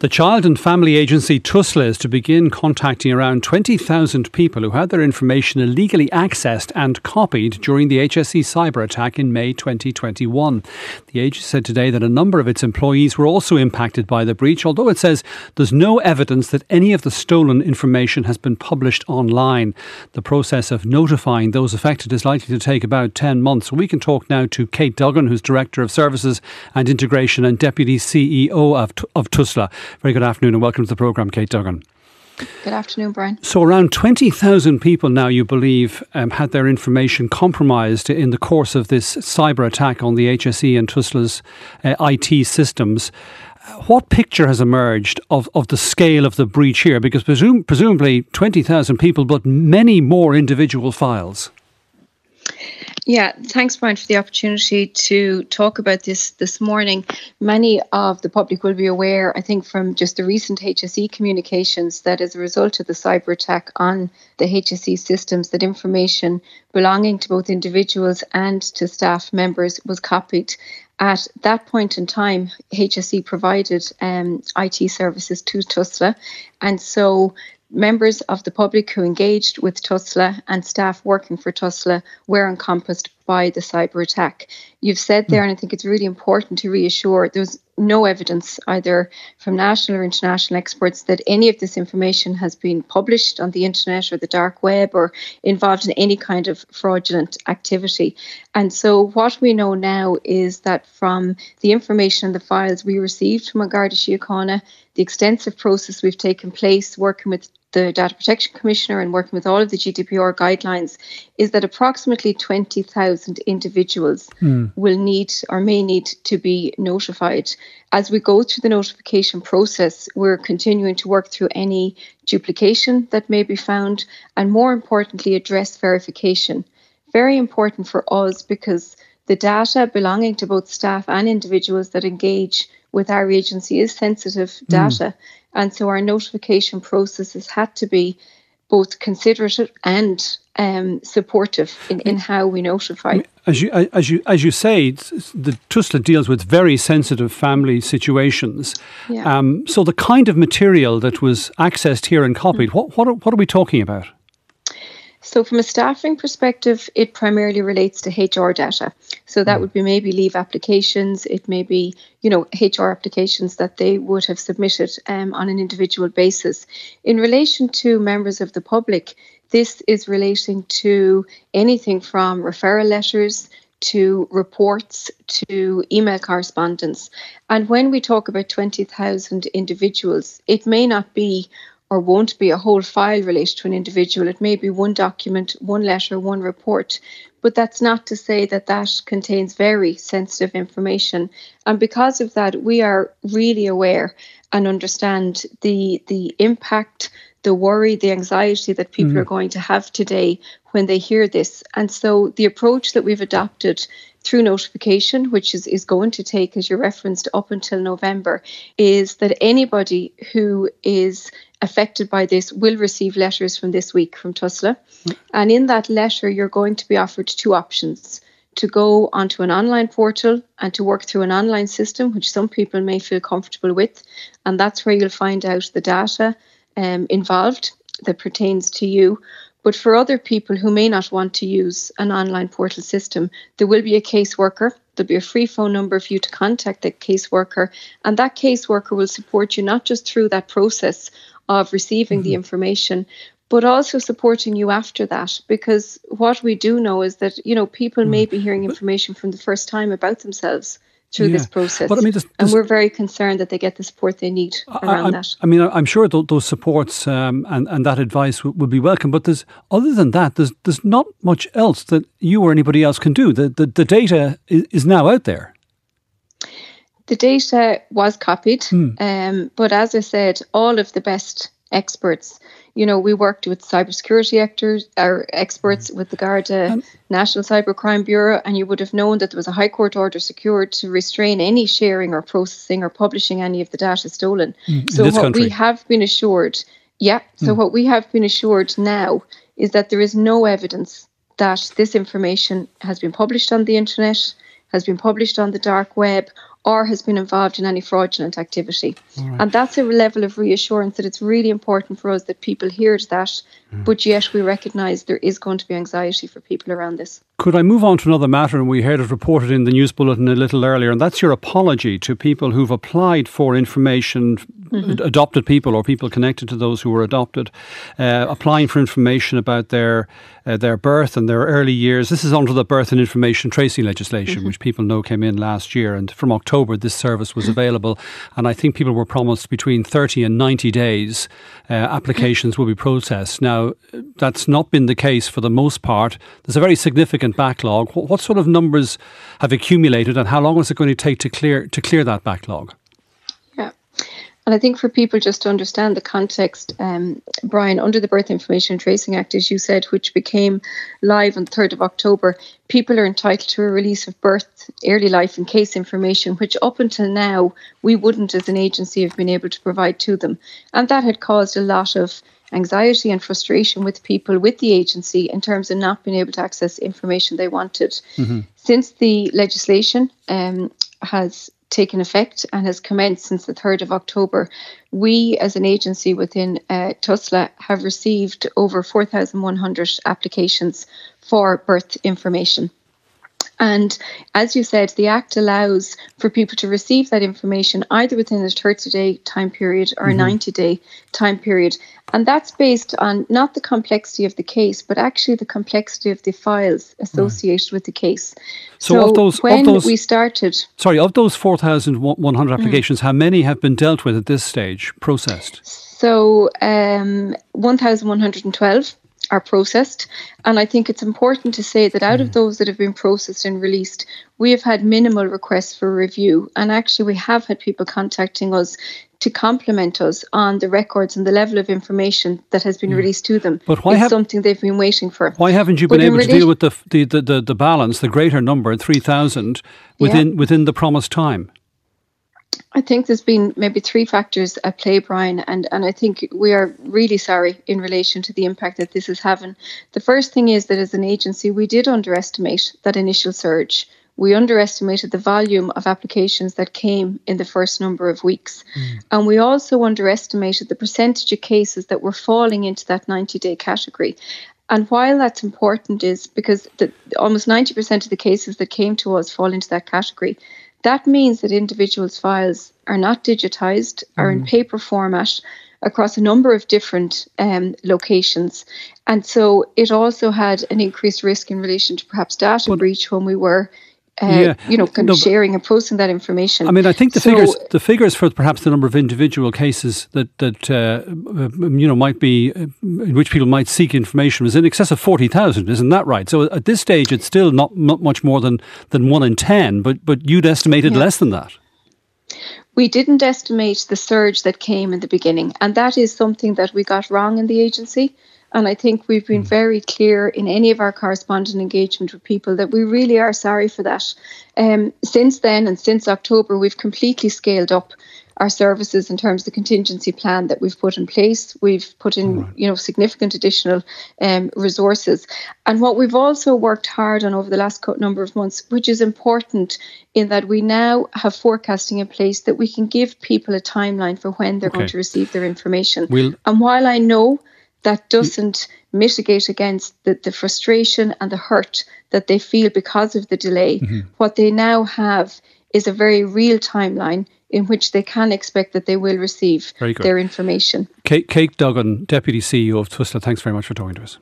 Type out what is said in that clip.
The Child and Family Agency TUSLA is to begin contacting around 20,000 people who had their information illegally accessed and copied during the HSE cyber attack in May 2021. The agency said today that a number of its employees were also impacted by the breach, although it says there's no evidence that any of the stolen information has been published online. The process of notifying those affected is likely to take about 10 months. We can talk now to Kate Duggan, who's Director of Services and Integration and Deputy CEO of, of TUSLA. Very good afternoon and welcome to the programme, Kate Duggan. Good afternoon, Brian. So, around 20,000 people now, you believe, um, had their information compromised in the course of this cyber attack on the HSE and TUSLA's uh, IT systems. What picture has emerged of, of the scale of the breach here? Because presume, presumably 20,000 people, but many more individual files. Yeah, thanks, Brian, for the opportunity to talk about this this morning. Many of the public will be aware, I think, from just the recent HSE communications that as a result of the cyber attack on the HSE systems, that information belonging to both individuals and to staff members was copied. At that point in time, HSE provided um, IT services to TUSLA, and so members of the public who engaged with TUSLA and staff working for TUSLA were encompassed by the cyber attack. You've said there, hmm. and I think it's really important to reassure there's no evidence either from national or international experts that any of this information has been published on the internet or the dark web or involved in any kind of fraudulent activity. And so, what we know now is that from the information and the files we received from An Garda Síochána, the extensive process we've taken place working with the Data Protection Commissioner and working with all of the GDPR guidelines is that approximately 20,000 individuals mm. will need or may need to be notified. As we go through the notification process, we're continuing to work through any duplication that may be found and, more importantly, address verification. Very important for us because the data belonging to both staff and individuals that engage with our agency is sensitive hmm. data. Mm. And so our notification processes had to be both considerate and um, supportive in, in how we notify. As you as you as you say, the TUSLA deals with very sensitive family situations. Yeah. Um, so the kind of material that was accessed here and copied, mm. what what are, what are we talking about? So, from a staffing perspective, it primarily relates to HR data. So, that hmm. would be maybe leave applications, it may be, you know, HR applications that they would have submitted um, on an individual basis. In relation to members of the public, this is relating to anything from referral letters to reports to email correspondence. And when we talk about 20,000 individuals, it may not be or won't be a whole file related to an individual. It may be one document, one letter, one report. But that's not to say that that contains very sensitive information. And because of that, we are really aware and understand the the impact, the worry, the anxiety that people mm are going to have today when they hear this. And so the approach that we've adopted through notification, which is, is going to take, as you referenced, up until November, is that anybody who is affected by this will receive letters from this week from TUSLA. Mm. And in that letter, you're going to be offered two options to go onto an online portal and to work through an online system, which some people may feel comfortable with. And that's where you'll find out the data um, involved that pertains to you. But for other people who may not want to use an online portal system, there will be a caseworker. There'll be a free phone number for you to contact the caseworker, and that caseworker will support you not just through that process of receiving mm-hmm. the information, but also supporting you after that. Because what we do know is that, you know, people mm. may be hearing information from the first time about themselves through yeah. this process. But I mean, and we're very concerned that they get the support they need around I, that. I mean, I'm sure th- those supports um, and, and that advice w- would be welcome. But there's other than that, there's there's not much else that you or anybody else can do. The the, the data is, is now out there. The data was copied, hmm. um, but as I said, all of the best experts. You know, we worked with cybersecurity actors, our experts hmm. with the Garda um, National Cybercrime Bureau, and you would have known that there was a High Court order secured to restrain any sharing or processing or publishing any of the data stolen. Hmm, so what country. we have been assured, yeah. So what we have been assured now is that there is no evidence that this information has been published on the internet has been published on the dark web or has been involved in any fraudulent activity. Right. And that's a level of reassurance that it's really important for us that people hear that, mm. but yet we recognise there is going to be anxiety for people around this. Could I move on to another matter? And we heard it reported in the news bulletin a little earlier, and that's your apology to people who've applied for information, mm-hmm. adopted people or people connected to those who were adopted, uh, applying for information about their uh, their birth and their early years. This is under the birth and information tracing legislation, mm-hmm. which people know came in last year. And from October, this service was available. And I think people were promised between 30 and 90 days uh, applications will be processed. Now, that's not been the case for the most part. There's a very significant backlog. What, what sort of numbers have accumulated, and how long is it going to take to clear to clear that backlog? Yeah, And I think for people just to understand the context, um, Brian, under the Birth Information Tracing Act, as you said, which became live on the 3rd of October, people are entitled to a release of birth, early life, and case information, which up until now we wouldn't as an agency have been able to provide to them. And that had caused a lot of anxiety and frustration with people with the agency in terms of not being able to access information they wanted. Mm-hmm. Since the legislation um, has taken effect and has commenced since the 3rd of October, we as an agency within uh, TUSLA have received over 4,100 applications for birth information. And as you said, the Act allows for people to receive that information either within a 30 day time period or mm-hmm. a 90 day time period. And that's based on not the complexity of the case, but actually the complexity of the files associated right. with the case. So, so of those, when of those, we started. Sorry, of those 4,100 mm. applications, mm. how many have been dealt with at this stage, processed? So um, 1,112 are processed. And I think it's important to say that out of mm. those that have been processed and released, we have had minimal requests for review. And actually, we have had people contacting us to compliment us on the records and the level of information that has been mm. released to them. But why it's have, something they've been waiting for. Why haven't you been able to deal with the, the, the, the, balance, the greater number, 3,000, within, yeah. within the promised time? I think there's been maybe three factors at play, Brian, and, and I think we are really sorry in relation to the impact that this is having. The first thing is that as an agency, we did underestimate that initial surge. We underestimated the volume of applications that came in the first number of weeks. Mm. And we also underestimated the percentage of cases that were falling into that 90 day category. And while that's important, is because the, almost 90% of the cases that came to us fall into that category, that means that individuals' files are not digitized, are in mm. paper format across a number of different um, locations. And so it also had an increased risk in relation to perhaps data breach when we were uh, yeah. you know, kind no, of sharing and posting that information. I mean, I think the so, figures, the figures for perhaps the number of individual cases that that uh, you know might be uh, in which people might seek information was in excess of forty thousand, isn't that right? So at this stage, it's still not, not much more than than one in ten, but but you'd estimated yeah. less than that. We didn't estimate the surge that came in the beginning, and that is something that we got wrong in the agency. And I think we've been hmm. very clear in any of our correspondent engagement with people that we really are sorry for that. Um, since then and since October, we've completely scaled up our services in terms of the contingency plan that we've put in place. We've put in, right. you know, significant additional um, resources. And what we've also worked hard on over the last number of months, which is important in that we now have forecasting in place that we can give people a timeline for when they're okay. going to receive their information. We'll- and while I know that doesn't mitigate against the, the frustration and the hurt that they feel because of the delay. Mm-hmm. What they now have is a very real timeline in which they can expect that they will receive their information. Kate, Kate Duggan, Deputy CEO of TUSLA, thanks very much for talking to us.